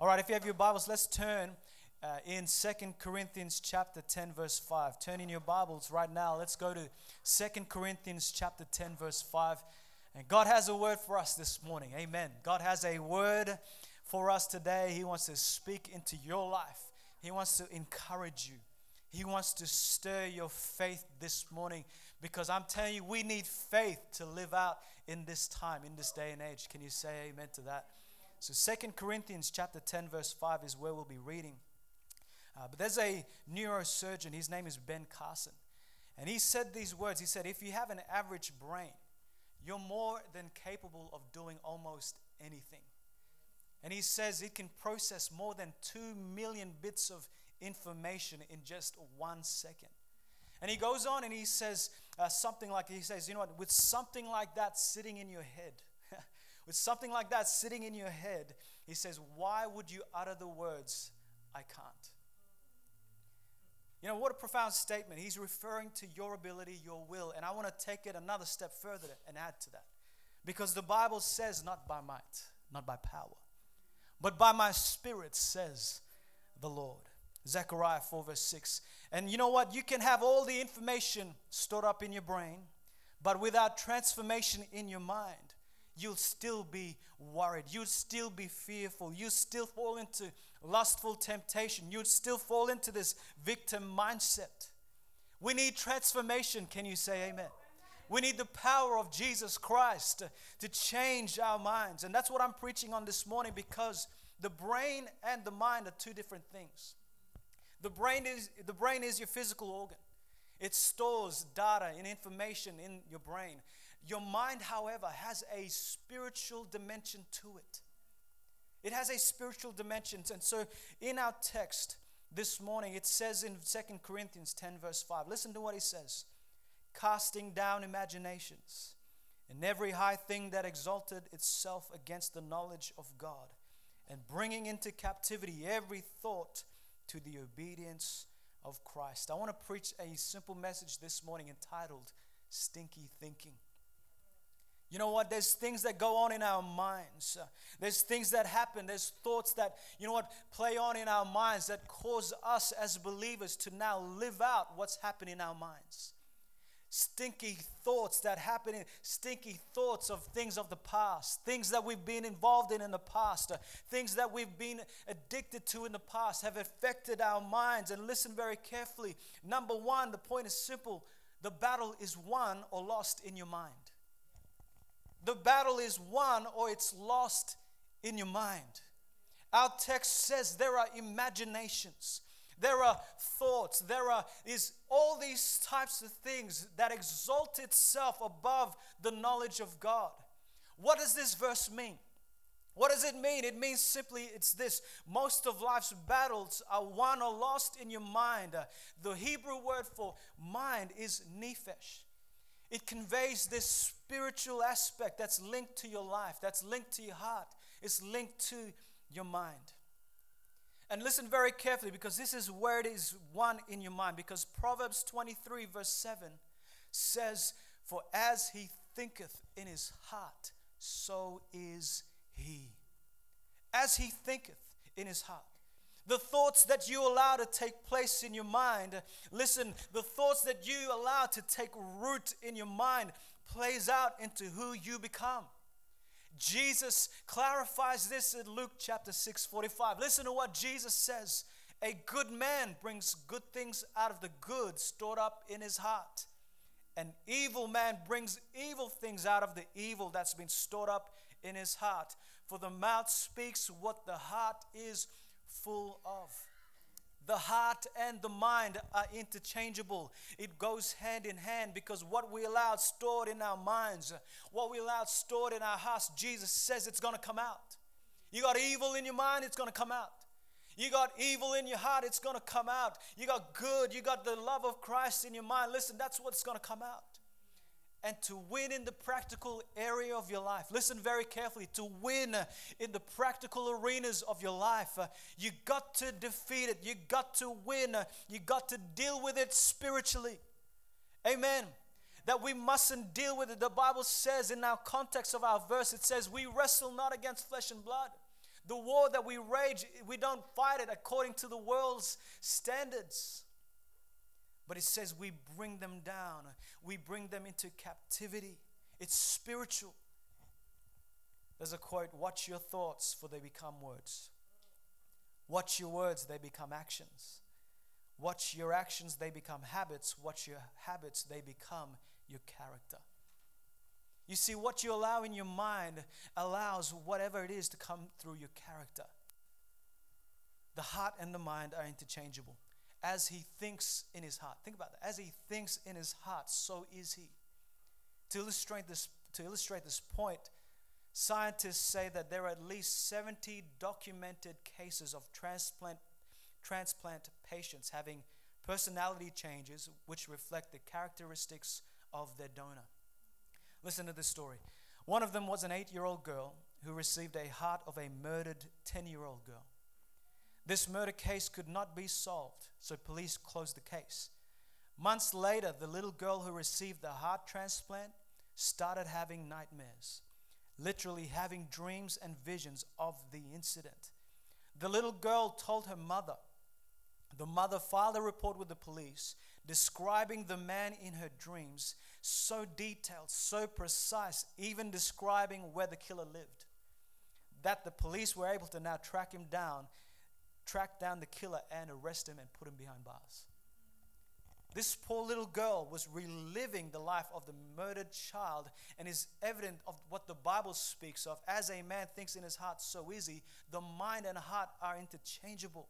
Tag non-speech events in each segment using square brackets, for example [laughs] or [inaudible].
All right, if you have your Bibles, let's turn uh, in Second Corinthians chapter 10 verse 5. Turn in your Bibles right now. Let's go to Second Corinthians chapter 10 verse 5. And God has a word for us this morning. Amen. God has a word for us today. He wants to speak into your life. He wants to encourage you. He wants to stir your faith this morning because I'm telling you, we need faith to live out in this time, in this day and age. Can you say amen to that? So Second Corinthians chapter 10 verse 5 is where we'll be reading. Uh, but there's a neurosurgeon, his name is Ben Carson. And he said these words. He said, If you have an average brain, you're more than capable of doing almost anything. And he says it can process more than 2 million bits of information in just one second. And he goes on and he says uh, something like, he says, you know what, with something like that sitting in your head, with something like that sitting in your head, he says, why would you utter the words, I can't? You know, what a profound statement. He's referring to your ability, your will. And I want to take it another step further and add to that. Because the Bible says, not by might, not by power, but by my spirit, says the Lord. Zechariah 4, verse 6. And you know what? You can have all the information stored up in your brain, but without transformation in your mind, you'll still be worried. You'll still be fearful. You still fall into lustful temptation. You'd still fall into this victim mindset. We need transformation. Can you say amen? We need the power of Jesus Christ to change our minds. And that's what I'm preaching on this morning because the brain and the mind are two different things. The brain is, the brain is your physical organ. It stores data and information in your brain. Your mind, however, has a spiritual dimension to it. It has a spiritual dimension. And so in our text this morning, it says in 2 Corinthians 10, verse 5, listen to what he says casting down imaginations and every high thing that exalted itself against the knowledge of God, and bringing into captivity every thought to the obedience of Christ. I want to preach a simple message this morning entitled Stinky Thinking. You know what? There's things that go on in our minds. There's things that happen. There's thoughts that, you know what, play on in our minds that cause us as believers to now live out what's happening in our minds. Stinky thoughts that happen, in, stinky thoughts of things of the past, things that we've been involved in in the past, uh, things that we've been addicted to in the past have affected our minds. And listen very carefully. Number one, the point is simple the battle is won or lost in your mind. The battle is won or it's lost in your mind. Our text says there are imaginations, there are thoughts, there are is all these types of things that exalt itself above the knowledge of God. What does this verse mean? What does it mean? It means simply it's this most of life's battles are won or lost in your mind. Uh, the Hebrew word for mind is nephesh. It conveys this spiritual aspect that's linked to your life, that's linked to your heart, it's linked to your mind. And listen very carefully because this is where it is one in your mind. Because Proverbs 23, verse 7 says, For as he thinketh in his heart, so is he. As he thinketh in his heart. The thoughts that you allow to take place in your mind, listen, the thoughts that you allow to take root in your mind plays out into who you become. Jesus clarifies this in Luke chapter 6 45. Listen to what Jesus says A good man brings good things out of the good stored up in his heart. An evil man brings evil things out of the evil that's been stored up in his heart. For the mouth speaks what the heart is full of. The heart and the mind are interchangeable. It goes hand in hand because what we allow stored in our minds, what we allow stored in our hearts, Jesus says it's going to come out. You got evil in your mind, it's going to come out. You got evil in your heart, it's going to come out. You got good, you got the love of Christ in your mind. Listen, that's what's going to come out and to win in the practical area of your life. Listen very carefully. To win in the practical arenas of your life, uh, you got to defeat it. You got to win. Uh, you got to deal with it spiritually. Amen. That we mustn't deal with it. The Bible says, in our context of our verse, it says, We wrestle not against flesh and blood. The war that we rage, we don't fight it according to the world's standards. But it says we bring them down, we bring them into captivity. It's spiritual. There's a quote Watch your thoughts, for they become words. Watch your words, they become actions. Watch your actions, they become habits. Watch your habits, they become your character. You see, what you allow in your mind allows whatever it is to come through your character. The heart and the mind are interchangeable. As he thinks in his heart, think about that. As he thinks in his heart, so is he. To illustrate this, to illustrate this point, Scientists say that there are at least 70 documented cases of transplant, transplant patients having personality changes which reflect the characteristics of their donor. Listen to this story. One of them was an eight year old girl who received a heart of a murdered 10 year old girl. This murder case could not be solved, so police closed the case. Months later, the little girl who received the heart transplant started having nightmares literally having dreams and visions of the incident. The little girl told her mother. The mother filed a report with the police describing the man in her dreams, so detailed, so precise, even describing where the killer lived, that the police were able to now track him down, track down the killer, and arrest him and put him behind bars. This poor little girl was reliving the life of the murdered child and is evident of what the Bible speaks of. As a man thinks in his heart, so is he. The mind and heart are interchangeable.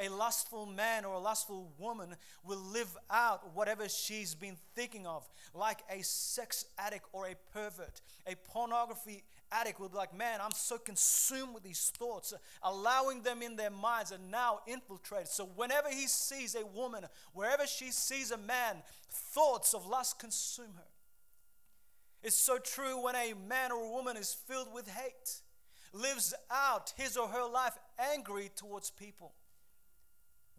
A lustful man or a lustful woman will live out whatever she's been thinking of, like a sex addict or a pervert. A pornography addict will be like, Man, I'm so consumed with these thoughts, allowing them in their minds and now infiltrated. So whenever he sees a woman, wherever she sees a man, thoughts of lust consume her. It's so true when a man or a woman is filled with hate, lives out his or her life angry towards people.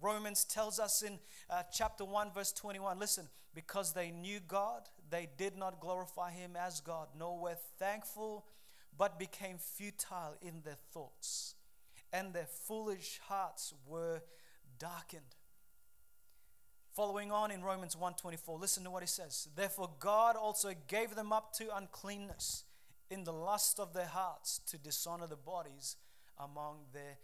Romans tells us in uh, chapter 1, verse 21 listen, because they knew God, they did not glorify him as God, nor were thankful, but became futile in their thoughts, and their foolish hearts were darkened. Following on in Romans 1:24, listen to what he says. Therefore God also gave them up to uncleanness in the lust of their hearts to dishonor the bodies among their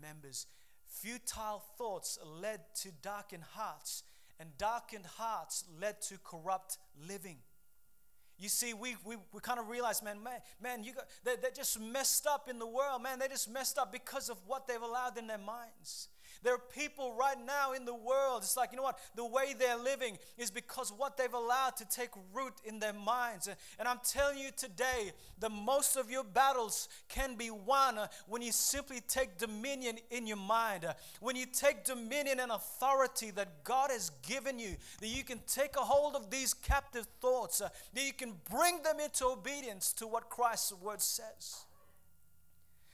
members. Futile thoughts led to darkened hearts, and darkened hearts led to corrupt living. You see, we, we, we kind of realize, man, man, man you got, they, they're just messed up in the world, man. They just messed up because of what they've allowed in their minds. There are people right now in the world, it's like, you know what? The way they're living is because what they've allowed to take root in their minds. And I'm telling you today, the most of your battles can be won when you simply take dominion in your mind. When you take dominion and authority that God has given you, that you can take a hold of these captive thoughts, that you can bring them into obedience to what Christ's word says.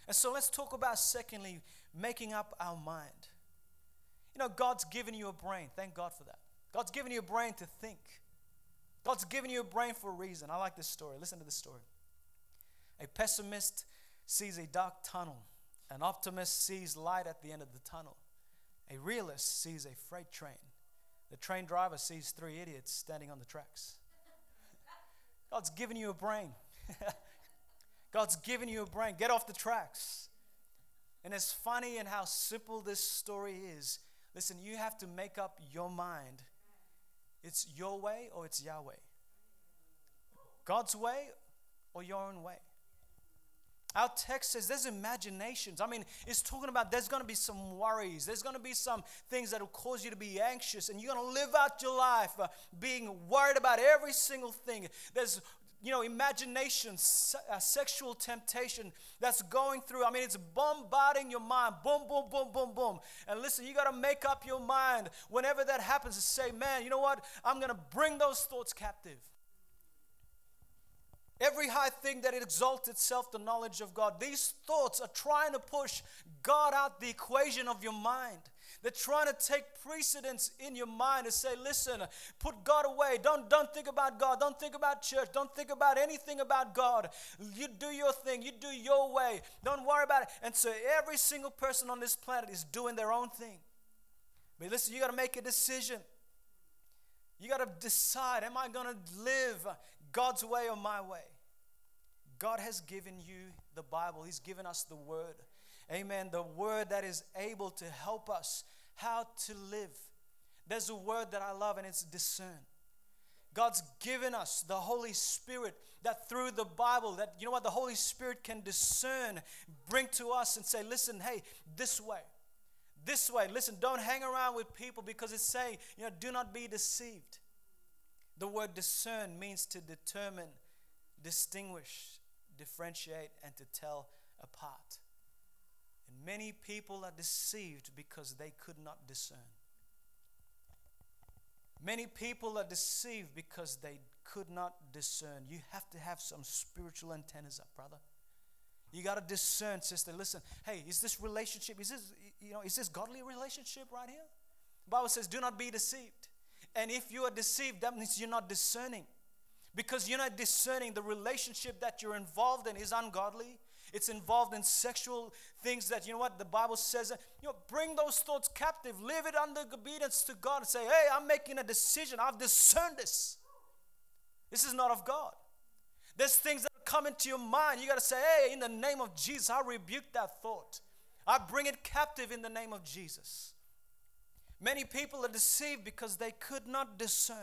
And so let's talk about, secondly, making up our mind. Know, God's given you a brain. Thank God for that. God's given you a brain to think. God's given you a brain for a reason. I like this story. Listen to this story. A pessimist sees a dark tunnel, an optimist sees light at the end of the tunnel. A realist sees a freight train. The train driver sees three idiots standing on the tracks. [laughs] God's given you a brain. [laughs] God's given you a brain. Get off the tracks. And it's funny and how simple this story is Listen, you have to make up your mind. It's your way or it's Yahweh. God's way or your own way. Our text says there's imaginations. I mean, it's talking about there's going to be some worries. There's going to be some things that will cause you to be anxious, and you're going to live out your life uh, being worried about every single thing. There's you know, imagination, se- uh, sexual temptation that's going through. I mean, it's bombarding your mind. Boom, boom, boom, boom, boom. And listen, you got to make up your mind whenever that happens to say, man, you know what? I'm going to bring those thoughts captive. Every high thing that it exalts itself the knowledge of God. These thoughts are trying to push God out the equation of your mind. They're trying to take precedence in your mind and say, listen, put God away. Don't, don't think about God. Don't think about church. Don't think about anything about God. You do your thing. You do your way. Don't worry about it. And so every single person on this planet is doing their own thing. But listen, you got to make a decision. You got to decide am I going to live God's way or my way? God has given you the Bible, He's given us the Word. Amen. The Word that is able to help us how to live. There's a word that I love, and it's discern. God's given us the Holy Spirit that through the Bible, that you know what the Holy Spirit can discern, bring to us and say, listen, hey, this way this way. Listen, don't hang around with people because it's saying, you know, do not be deceived. The word discern means to determine, distinguish, differentiate, and to tell apart. Many people are deceived because they could not discern. Many people are deceived because they could not discern. You have to have some spiritual antennas up, brother. You got to discern, sister. Listen, hey, is this relationship, is this, you know, is this godly relationship right here? The Bible says, do not be deceived. And if you are deceived, that means you're not discerning. Because you're not discerning the relationship that you're involved in is ungodly. It's involved in sexual things that, you know what, the Bible says, you know, bring those thoughts captive, live it under obedience to God, and say, hey, I'm making a decision. I've discerned this. This is not of God. There's things that come into your mind, you got to say, hey, in the name of Jesus, I rebuke that thought. I bring it captive in the name of Jesus. Many people are deceived because they could not discern.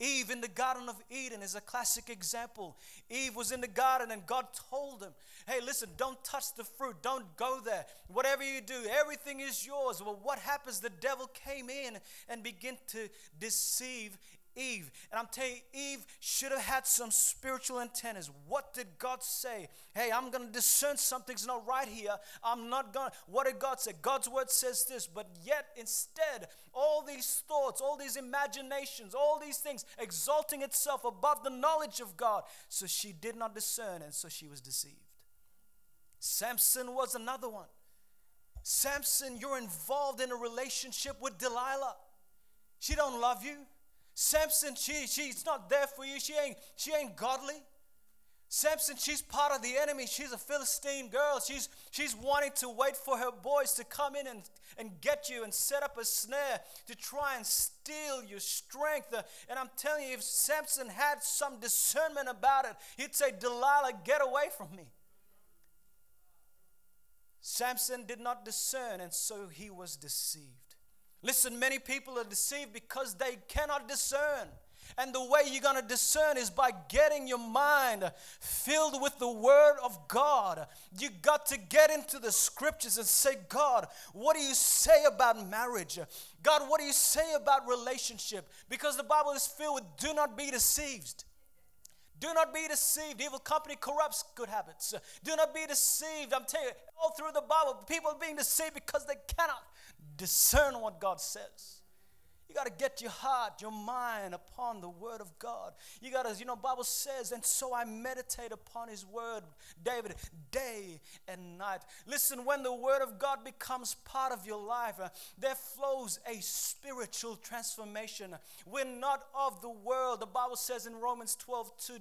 Eve in the Garden of Eden is a classic example. Eve was in the garden and God told him, Hey, listen, don't touch the fruit. Don't go there. Whatever you do, everything is yours. Well, what happens? The devil came in and began to deceive Eve. And I'm telling you, Eve should have had some spiritual antennas. What did God say? Hey, I'm going to discern something's not right here. I'm not going to. What did God say? God's word says this, but yet instead, all these thoughts, all these imaginations, all these things exalting itself above the knowledge of God. So she did not discern, and so she was deceived. Samson was another one. Samson, you're involved in a relationship with Delilah. She don't love you. Samson, she, she's not there for you. She ain't, she ain't godly. Samson, she's part of the enemy. She's a Philistine girl. She's, she's wanting to wait for her boys to come in and, and get you and set up a snare to try and steal your strength. And I'm telling you, if Samson had some discernment about it, he'd say, Delilah, get away from me. Samson did not discern, and so he was deceived. Listen, many people are deceived because they cannot discern. And the way you're going to discern is by getting your mind filled with the Word of God. You got to get into the scriptures and say, God, what do you say about marriage? God, what do you say about relationship? Because the Bible is filled with do not be deceived. Do not be deceived. Evil company corrupts good habits. Do not be deceived. I'm telling you, all through the Bible, people are being deceived because they cannot discern what God says. You got to get your heart, your mind upon the word of God. You got to, you know, Bible says, and so I meditate upon his word, David, day and night. Listen, when the word of God becomes part of your life, uh, there flows a spiritual transformation. We're not of the world. The Bible says in Romans 12, 2,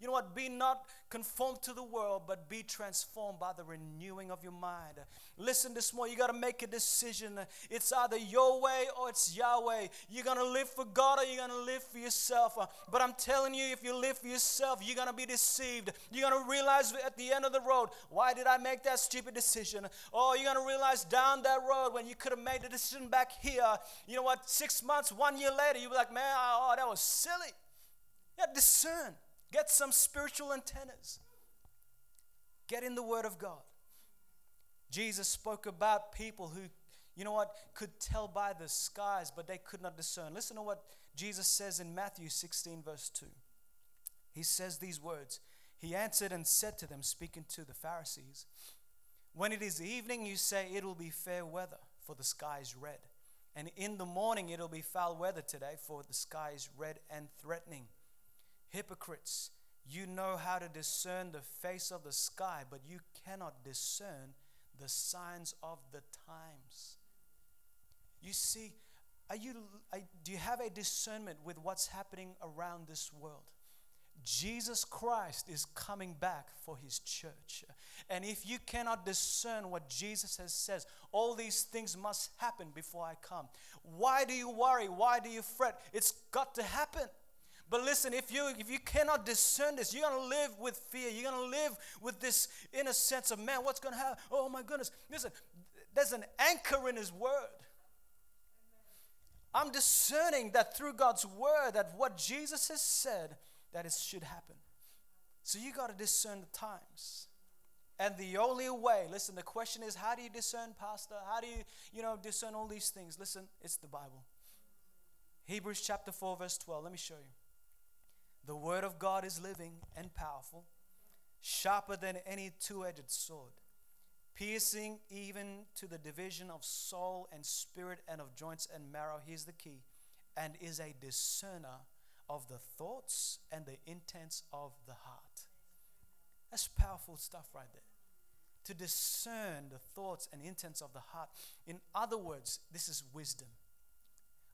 you know what? Be not conformed to the world, but be transformed by the renewing of your mind. Listen this morning, you got to make a decision. It's either your way or it's Yahweh. You're going to live for God or you're going to live for yourself. Uh, but I'm telling you, if you live for yourself, you're going to be deceived. You're going to realize at the end of the road, why did I make that stupid decision? Oh, you're going to realize down that road when you could have made the decision back here, you know what, six months, one year later, you'll be like, man, oh, oh, that was silly. Yeah, discern. Get some spiritual antennas. Get in the Word of God. Jesus spoke about people who, you know what, could tell by the skies, but they could not discern. Listen to what Jesus says in Matthew 16, verse 2. He says these words He answered and said to them, speaking to the Pharisees, When it is evening, you say it will be fair weather, for the sky is red. And in the morning, it'll be foul weather today, for the sky is red and threatening. Hypocrites, You know how to discern the face of the sky, but you cannot discern the signs of the times. You see, are you, do you have a discernment with what's happening around this world? Jesus Christ is coming back for his church. And if you cannot discern what Jesus has says, all these things must happen before I come. Why do you worry? Why do you fret? It's got to happen. But listen, if you if you cannot discern this, you're gonna live with fear. You're gonna live with this inner sense of man, what's gonna happen? Oh my goodness. Listen, there's an anchor in his word. I'm discerning that through God's word that what Jesus has said that it should happen. So you got to discern the times. And the only way, listen, the question is how do you discern, Pastor? How do you, you know, discern all these things? Listen, it's the Bible. Hebrews chapter 4, verse 12. Let me show you. The word of God is living and powerful, sharper than any two edged sword, piercing even to the division of soul and spirit and of joints and marrow. Here's the key and is a discerner of the thoughts and the intents of the heart. That's powerful stuff right there. To discern the thoughts and intents of the heart. In other words, this is wisdom.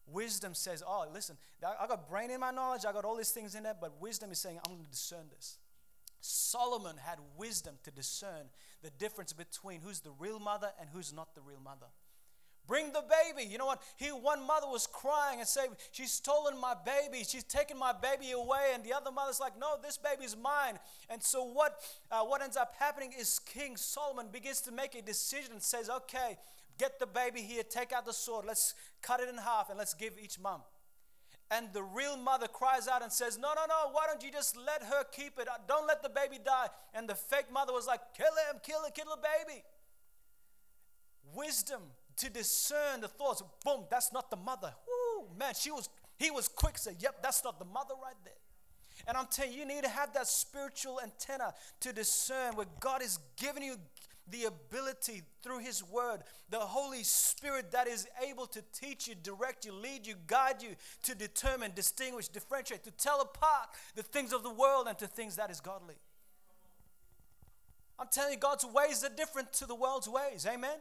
Wisdom says, Oh, listen, I got brain in my knowledge, I got all these things in there, but wisdom is saying, I'm going to discern this. Solomon had wisdom to discern the difference between who's the real mother and who's not the real mother. Bring the baby. You know what? He one mother was crying and saying, She's stolen my baby. She's taken my baby away. And the other mother's like, No, this baby's mine. And so what uh, what ends up happening is King Solomon begins to make a decision and says, Okay, get the baby here, take out the sword, let's cut it in half, and let's give each mom. And the real mother cries out and says, No, no, no, why don't you just let her keep it? Don't let the baby die. And the fake mother was like, Kill him, kill it, kill the baby. Wisdom to discern the thoughts. Boom, that's not the mother. Woo, man, she was, he was quick say, yep, that's not the mother right there. And I'm telling you, you need to have that spiritual antenna to discern where God is giving you the ability through His Word, the Holy Spirit that is able to teach you, direct you, lead you, guide you to determine, distinguish, differentiate, to tell apart the things of the world and to things that is godly. I'm telling you, God's ways are different to the world's ways. Amen.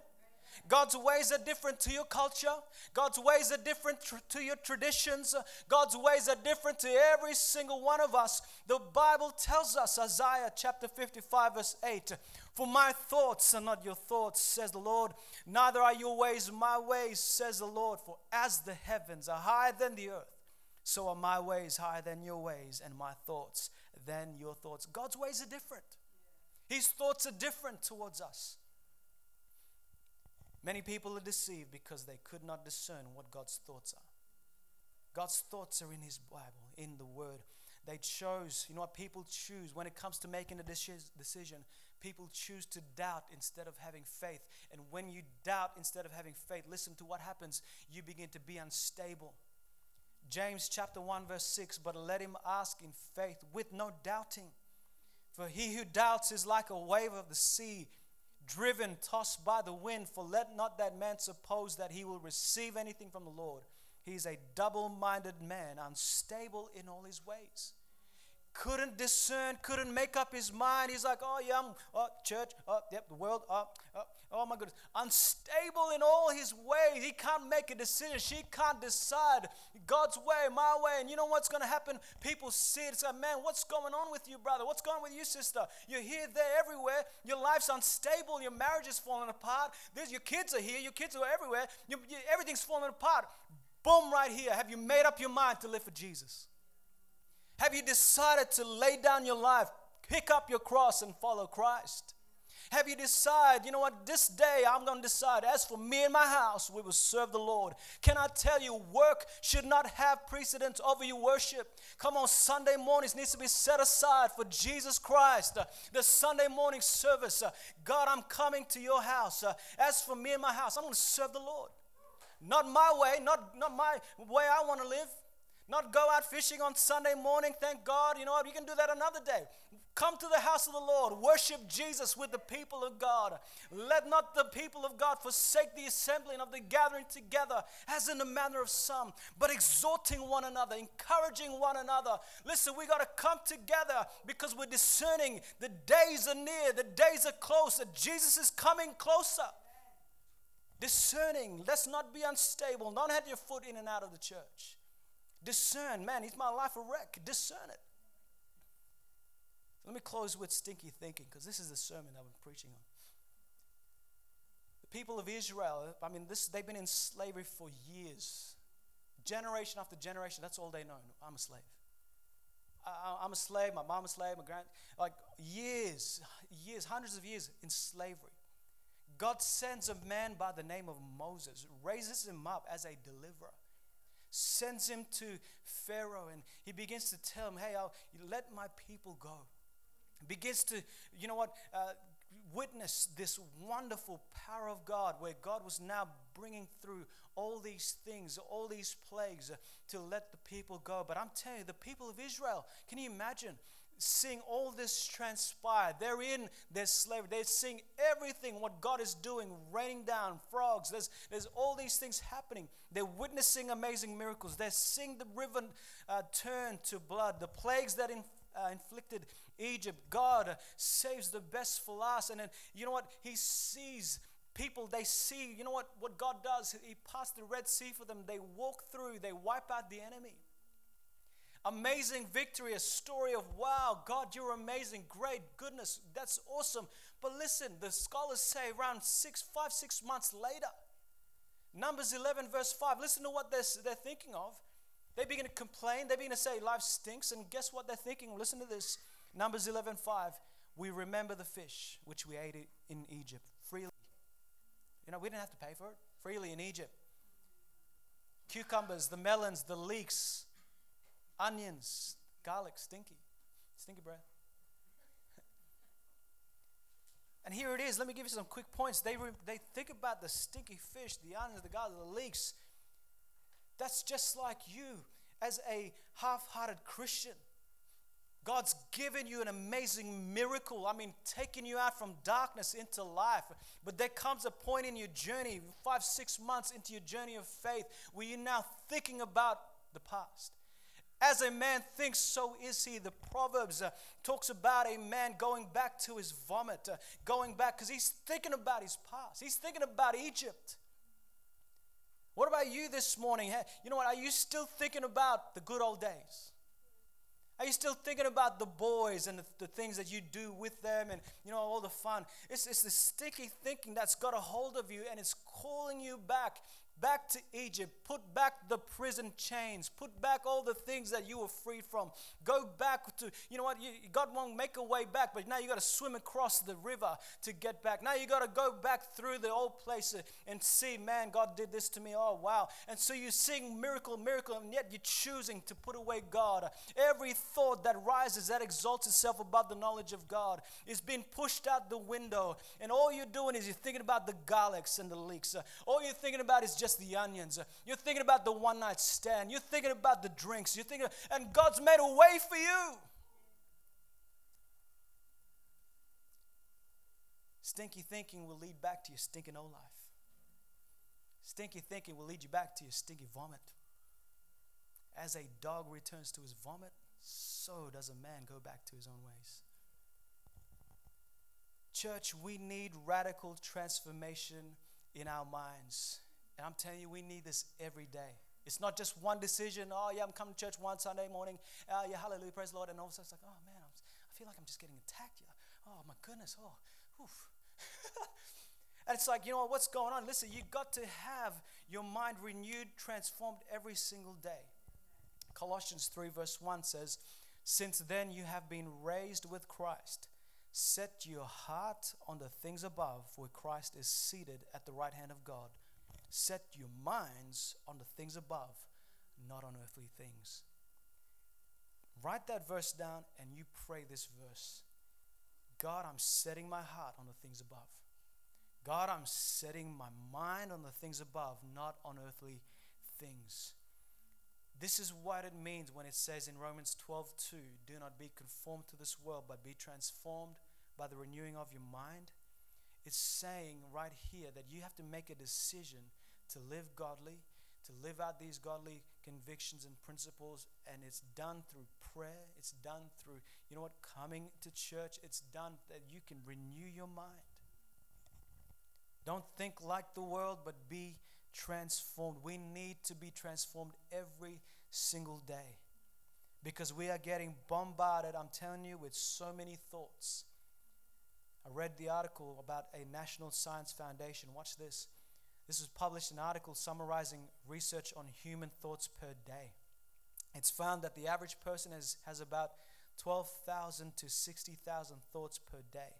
God's ways are different to your culture. God's ways are different to your traditions. God's ways are different to every single one of us. The Bible tells us, Isaiah chapter 55, verse 8, For my thoughts are not your thoughts, says the Lord, neither are your ways my ways, says the Lord. For as the heavens are higher than the earth, so are my ways higher than your ways, and my thoughts than your thoughts. God's ways are different. His thoughts are different towards us. Many people are deceived because they could not discern what God's thoughts are. God's thoughts are in His Bible, in the Word. They chose, you know what people choose when it comes to making a decision? People choose to doubt instead of having faith. And when you doubt instead of having faith, listen to what happens. You begin to be unstable. James chapter 1, verse 6 But let him ask in faith with no doubting. For he who doubts is like a wave of the sea driven, tossed by the wind. For let not that man suppose that he will receive anything from the Lord. He is a double minded man, unstable in all his ways couldn't discern, couldn't make up his mind. He's like, oh, yeah, I'm, oh, church, oh, yep, the world, oh, oh, oh, my goodness. Unstable in all his ways. He can't make a decision. She can't decide God's way, my way. And you know what's going to happen? People see it. It's like, man, what's going on with you, brother? What's going on with you, sister? You're here, there, everywhere. Your life's unstable. Your marriage is falling apart. There's, your kids are here. Your kids are everywhere. You, you, everything's falling apart. Boom, right here. Have you made up your mind to live for Jesus? Have you decided to lay down your life, pick up your cross, and follow Christ? Have you decided, you know what, this day I'm going to decide, as for me and my house, we will serve the Lord? Can I tell you, work should not have precedence over your worship. Come on, Sunday mornings needs to be set aside for Jesus Christ. Uh, the Sunday morning service, uh, God, I'm coming to your house. Uh, as for me and my house, I'm going to serve the Lord. Not my way, not, not my way I want to live, Not go out fishing on Sunday morning. Thank God. You know what? You can do that another day. Come to the house of the Lord. Worship Jesus with the people of God. Let not the people of God forsake the assembling of the gathering together, as in the manner of some, but exhorting one another, encouraging one another. Listen, we got to come together because we're discerning the days are near, the days are close, that Jesus is coming closer. Discerning. Let's not be unstable. Don't have your foot in and out of the church. Discern. Man, is my life a wreck? Discern it. Let me close with stinky thinking because this is the sermon I've been preaching on. The people of Israel, I mean, this, they've been in slavery for years. Generation after generation, that's all they know. I'm a slave. I, am a slave, my mom a slave, my grand, like years, years, hundreds of years in slavery. God sends a man by the name of Moses, raises him up as a deliverer, sends him to Pharaoh, and he begins to tell him, Hey, I'll, let my people go begins to, you know what, uh, witness this wonderful power of God where God was now bringing through all these things, all these plagues uh, to let the people go. But I'm telling you, the people of Israel, can you imagine? Seeing all this transpire, they're in their slavery. They're seeing everything what God is doing, raining down frogs. There's, there's all these things happening. They're witnessing amazing miracles. They're seeing the river uh, turn to blood. The plagues that uh, inflicted Egypt. God saves the best for last. And then, you know what? He sees people, they see, you know what, what God does? He passed the Red Sea for them. They walk through, they wipe out the enemy. Amazing victory, a story of wow, God, you're amazing, great, goodness, that's awesome. But listen, the scholars say around six, five, six months later, Numbers 11, verse 5, listen to what they're, they're thinking of. They begin to complain, they begin to say life stinks, and guess what they're thinking? Listen to this. Numbers 11 5. We remember the fish which we ate in Egypt freely. You know, we didn't have to pay for it. Freely in Egypt. Cucumbers, the melons, the leeks, onions, garlic, stinky. Stinky breath. [laughs] And here it is. Let me give you some quick points. They, re- they think about the stinky fish, the onions, the garlic, the leeks. That's just like you as a half hearted Christian. God's given you an amazing miracle. I mean, taking you out from darkness into life. But there comes a point in your journey, five, six months into your journey of faith, where you're now thinking about the past. As a man thinks, so is he. The Proverbs uh, talks about a man going back to his vomit, uh, going back because he's thinking about his past. He's thinking about Egypt. What about you this morning? You know what? Are you still thinking about the good old days? Are you still thinking about the boys and the, the, things that you do with them and you know all the fun? It's, it's the sticky thinking that's got a hold of you and it's calling you back back to Egypt, put back the prison chains, put back all the things that you were freed from. Go back to, you know what, you, God won't make a way back, but now you got to swim across the river to get back. Now you got to go back through the old place and see, man, God did this to me. Oh, wow. And so you're seeing miracle, miracle, and yet you're choosing to put away God. Every thought that rises, that exalts itself above the knowledge of God, is being pushed out the window. And all you're doing is you're thinking about the garlics and the leeks. All you're thinking about is just just the onions. You're thinking about the one night stand. You're thinking about the drinks. You're thinking, and God's made a way for you. Stinky thinking will lead back to your stinking old life. Stinky thinking will lead you back to your stinky vomit. As a dog returns to his vomit, so does a man go back to his own ways. Church, we need radical transformation in our minds. And I'm telling you, we need this every day. It's not just one decision. Oh, yeah, I'm coming to church one Sunday morning. Oh, yeah, hallelujah, praise the Lord. And all of a sudden, it's like, oh, man, I'm, i feel like I'm just getting attacked. Yeah. Oh, my goodness. Oh, oof. [laughs] and it's like, you know what's going on? Listen, you got to have your mind renewed, transformed every single day. Colossians 3, verse 1 says, Since then you have been raised with Christ. Set your heart on the things above, where Christ is seated at the right hand of God. Set your minds on the things above, not on earthly things. Write that verse down and you pray this verse God, I'm setting my heart on the things above. God, I'm setting my mind on the things above, not on earthly things. This is what it means when it says in Romans 12 2, do not be conformed to this world, but be transformed by the renewing of your mind. It's saying right here that you have to make a decision to live godly, to live out these godly convictions and principles, and it's done through prayer. It's done through, you know what, coming to church. It's done that you can renew your mind. Don't think like the world, but be transformed. We need to be transformed every single day because we are getting bombarded, I'm telling you, with so many thoughts. I read the article about a National Science Foundation. Watch this. This was published an article summarizing research on human thoughts per day. It's found that the average person has, has about 12,000 to 60,000 thoughts per day.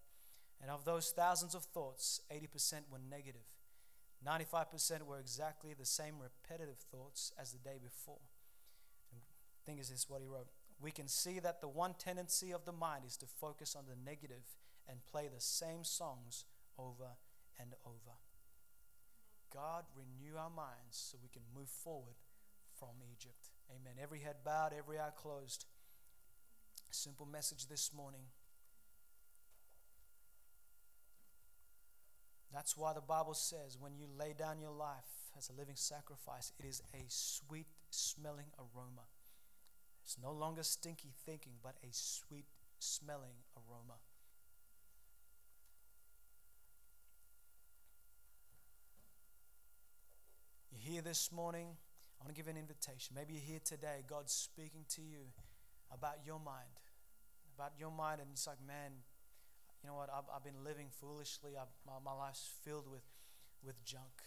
And of those thousands of thoughts, 80% were negative. 95% were exactly the same repetitive thoughts as the day before. And the thing is, this is what he wrote. We can see that the one tendency of the mind is to focus on the negative and play the same songs over and over. God, renew our minds so we can move forward from Egypt. Amen. Every head bowed, every eye closed. Simple message this morning. That's why the Bible says when you lay down your life as a living sacrifice, it is a sweet smelling aroma. It's no longer stinky thinking, but a sweet smelling aroma. Here this morning. I want to give an invitation. Maybe you're here today. God's speaking to you about your mind, about your mind, and it's like, man, you know what? I've, I've been living foolishly. I've, my, my life's filled with, with junk.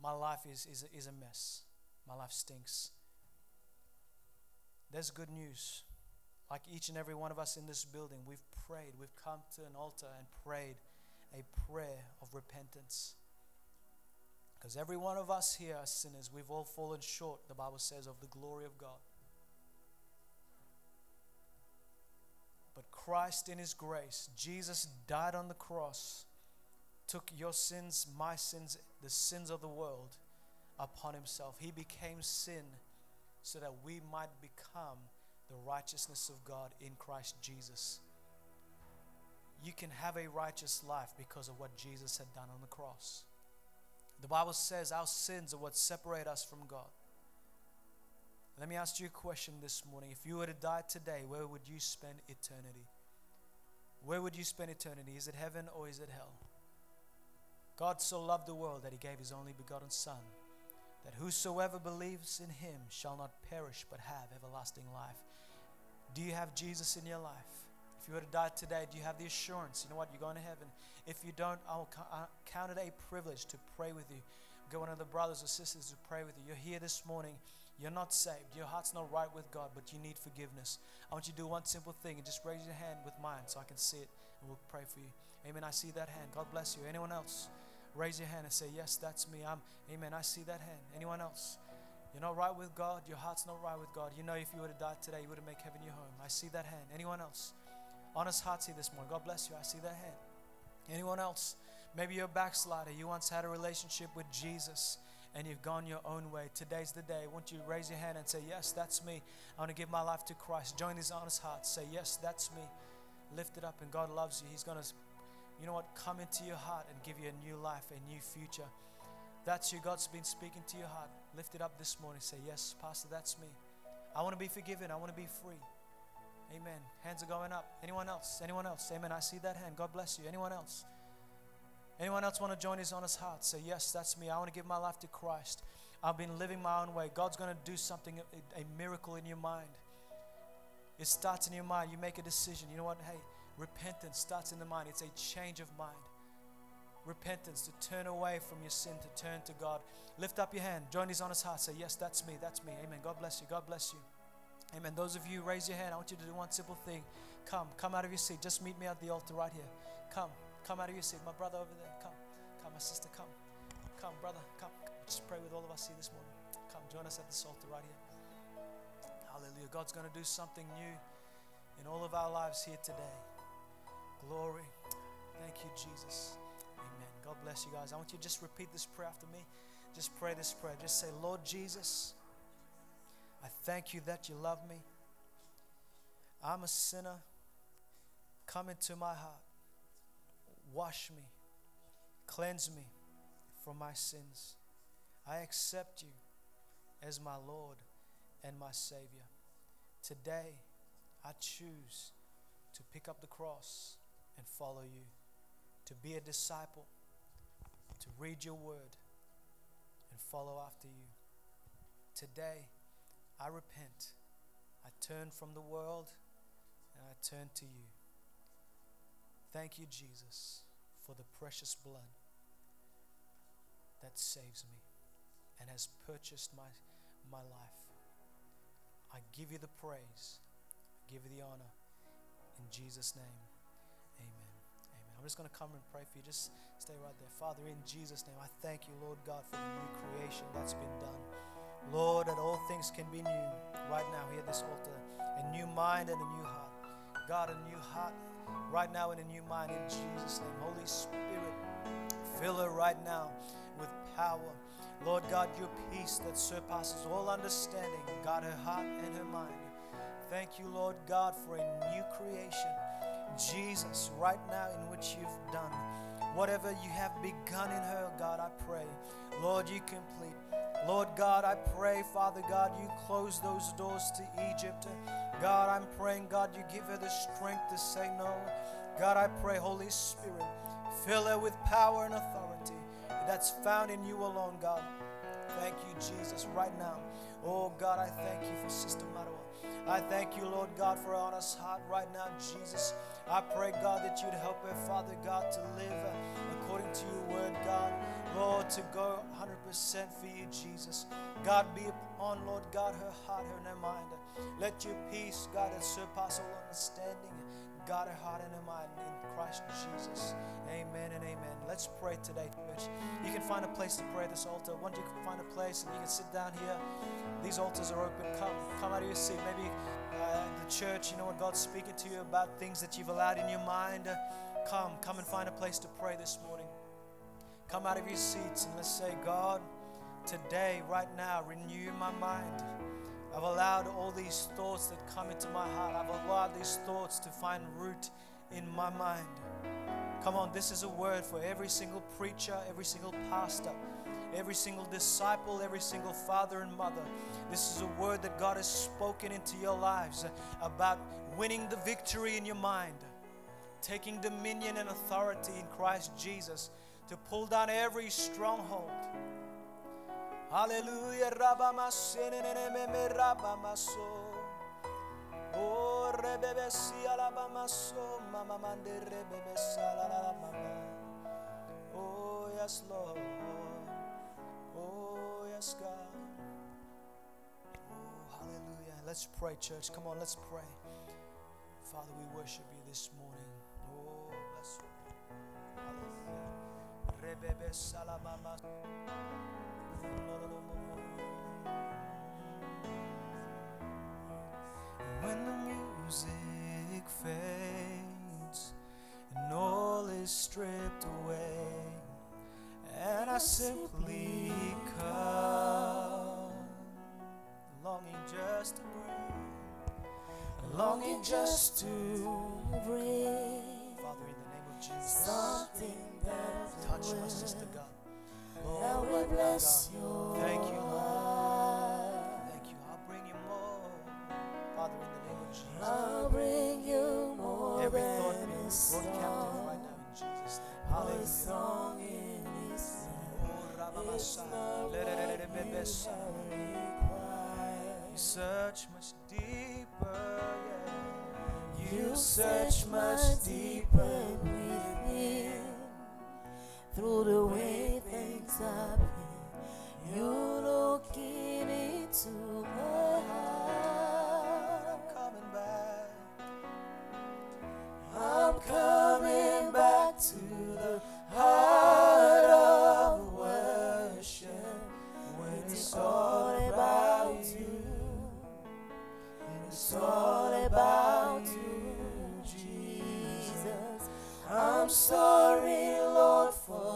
My life is, is, is a mess. My life stinks. There's good news. Like each and every one of us in this building, we've prayed. We've come to an altar and prayed a prayer of repentance. Because every one of us here are sinners. We've all fallen short, the Bible says, of the glory of God. But Christ, in His grace, Jesus died on the cross, took your sins, my sins, the sins of the world upon Himself. He became sin so that we might become the righteousness of God in Christ Jesus. You can have a righteous life because of what Jesus had done on the cross. The Bible says our sins are what separate us from God. Let me ask you a question this morning. If you were to die today, where would you spend eternity? Where would you spend eternity? Is it heaven or is it hell? God so loved the world that he gave his only begotten Son, that whosoever believes in him shall not perish but have everlasting life. Do you have Jesus in your life? You were to die today, do you have the assurance? You know what? You're going to heaven. If you don't, I'll count it a privilege to pray with you. Go one of the brothers or sisters to pray with you. You're here this morning you're not saved. Your heart's not right with God, but you need forgiveness. I want you to do one simple thing and just raise your hand with mine so I can see it and we'll pray for you. Amen. I see that hand. God bless you. Anyone else? Raise your hand and say, Yes, that's me. I'm Amen. I see that hand. Anyone else? You're not right with God. Your heart's not right with God. You know, if you would have died today, you would have made heaven your home. I see that hand. Anyone else? Honest here this morning. God bless you. I see that hand. Anyone else? Maybe you're a backslider. You once had a relationship with Jesus and you've gone your own way, today's the day. Won't you raise your hand and say, Yes, that's me. I want to give my life to Christ. Join these honest hearts. Say, Yes, that's me. Lift it up, and God loves you. He's going to, you know what, come into your heart and give you a new life, a new future. That's you. God's been speaking to your heart. Lift it up this morning. Say, Yes, Pastor, that's me. I want to be forgiven. I want to be free. Amen. Hands are going up. Anyone else? Anyone else? Amen. I see that hand. God bless you. Anyone else? Anyone else want to join his honest heart? Say, Yes, that's me. I want to give my life to Christ. I've been living my own way. God's going to do something, a, miracle in your mind. It starts in your mind. You make a decision. You know what? Hey, repentance starts in the mind. It's a change of mind. Repentance to turn away from your sin, to turn to God. Lift up your hand. Join his honest heart. Say, Yes, that's me. That's me. Amen. God bless you. God bless you. Amen. Those of you raise your hand. I want you to do one simple thing. Come, come out of your seat. Just meet me at the altar right here. Come. Come out of your seat. My brother over there, come. Come, my sister, come. Come, brother, come. Just pray with all of us here this morning. Come, join us at the altar right here. Hallelujah. God's going to do something new in all of our lives here today. Glory. Thank you, Jesus. Amen. God bless you guys. I want you to just repeat this prayer after me. Just pray this prayer. Just say, Lord Jesus, I thank you that you love me. I'm a sinner. Come into my heart. Wash me. Cleanse me from my sins. I accept you as my Lord and my Savior. Today, I choose to pick up the cross and follow you, to be a disciple, to read your word and follow after you. Today, I repent. I turn from the world and I turn to you. Thank you, Jesus, for the precious blood that saves me and has purchased my, my life. I give you the praise, I give you the honor. In Jesus' name, amen. Amen. I'm just going to come and pray for you. Just stay right there. Father, in Jesus' name, I thank you, Lord God, for the new creation that's been done. Lord, that all things can be new right now here at this altar. A new mind and a new heart. God, a new heart right now and a new mind in Jesus' name. Holy Spirit, fill her right now with power. Lord God, your peace that surpasses all understanding, God, her heart and her mind. Thank you, Lord God, for a new creation. Jesus, right now in which you've done. Whatever you have begun in her, God, I pray. Lord, you complete. Lord God, I pray, Father God, you close those doors to Egypt. God, I'm praying, God, you give her the strength to say no. God, I pray, Holy Spirit, fill her with power and authority that's found in you alone, God. Thank you, Jesus, right now. Oh, God, I thank you for Sister Marwa. I thank you, Lord God, for her honest heart right now, Jesus. I pray, God, that you'd help her, Father God, to live according to your word, God. Lord, to go 100% for you, Jesus. God, be upon, Lord God, her heart, her mind. Let your peace, God, that surpasses all understanding, God, her heart and her mind in Christ Jesus. Amen and amen. Let's pray today, church. You can find a place to pray this altar. Once you can find a place and you can sit down here, these altars are open. Come, come out of your seat. Maybe uh, the church, you know what God's speaking to you about things that you've allowed in your mind. Come, come and find a place to pray this morning. Come out of your seats and let's say, God, today, right now, renew my mind. I've allowed all these thoughts that come into my heart, I've allowed these thoughts to find root in my mind. Come on, this is a word for every single preacher, every single pastor, every single disciple, every single father and mother. This is a word that God has spoken into your lives about winning the victory in your mind, taking dominion and authority in Christ Jesus to pull down every stronghold. Hallelujah. Oh, rebebe si so, mama mande rebebe salalama. Oh, yes, Lord. Oh, yes, God. Oh, hallelujah. Let's pray, church. Come on, let's pray. Father, we worship you this morning. Rebebe salamama. When the music fades and all is stripped away, and I simply come, longing just to breathe, longing just to breathe. Father, in the name of Jesus, Something touch my sister, God. Lord, we bless God. Thank you, Lord. Thank you. I'll bring you more. Father, in the name of Jesus. I'll bring you more Every thought than be a brought captive right now in Jesus' name. Hallelujah. song in Oh, what you search much deeper, yeah. You search much deeper. Through the way things have been, you looking into my heart. I'm coming back. I'm coming back to the heart of worship when it's all about you. It's all about you, Jesus. I'm sorry, Lord, for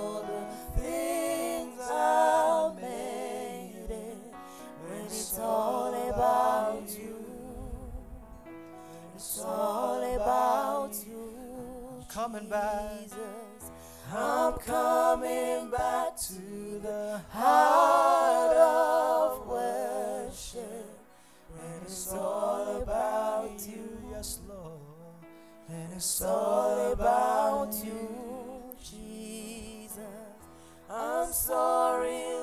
coming back. I'm coming back to the heart of worship. And it's all about you, yes, Lord. And it's all about you, Jesus. I'm sorry.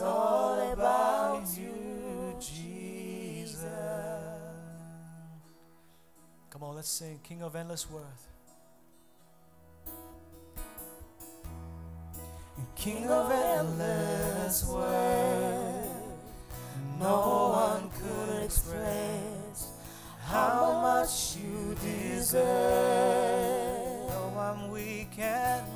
It's all about you, Jesus. Come on, let's sing King of Endless Worth. King of endless worth, no one could express how much you deserve. No one we can.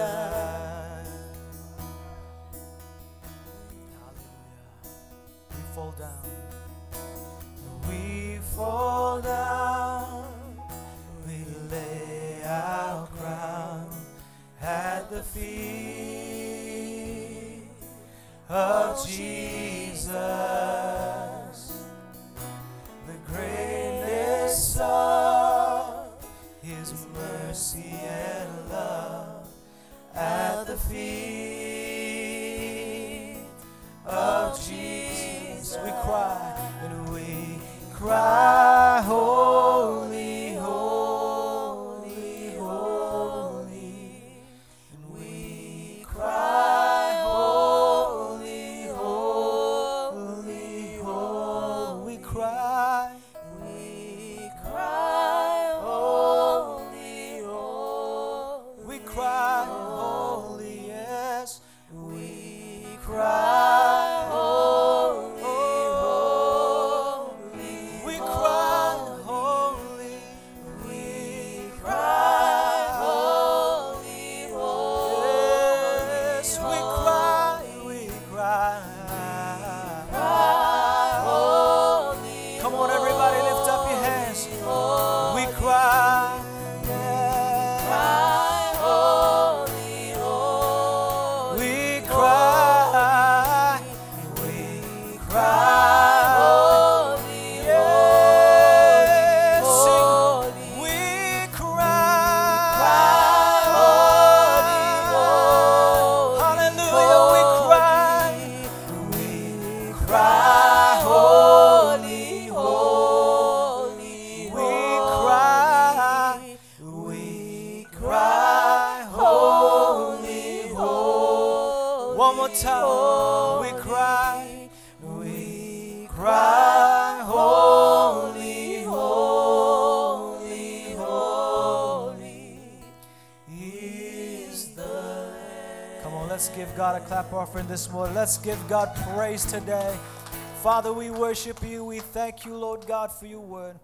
Hallelujah. We fall down. We fall down. We lay our crown at the feet of Jesus. offering this morning. Let's give God praise today. Father, we worship you. We thank you, Lord God, for your word.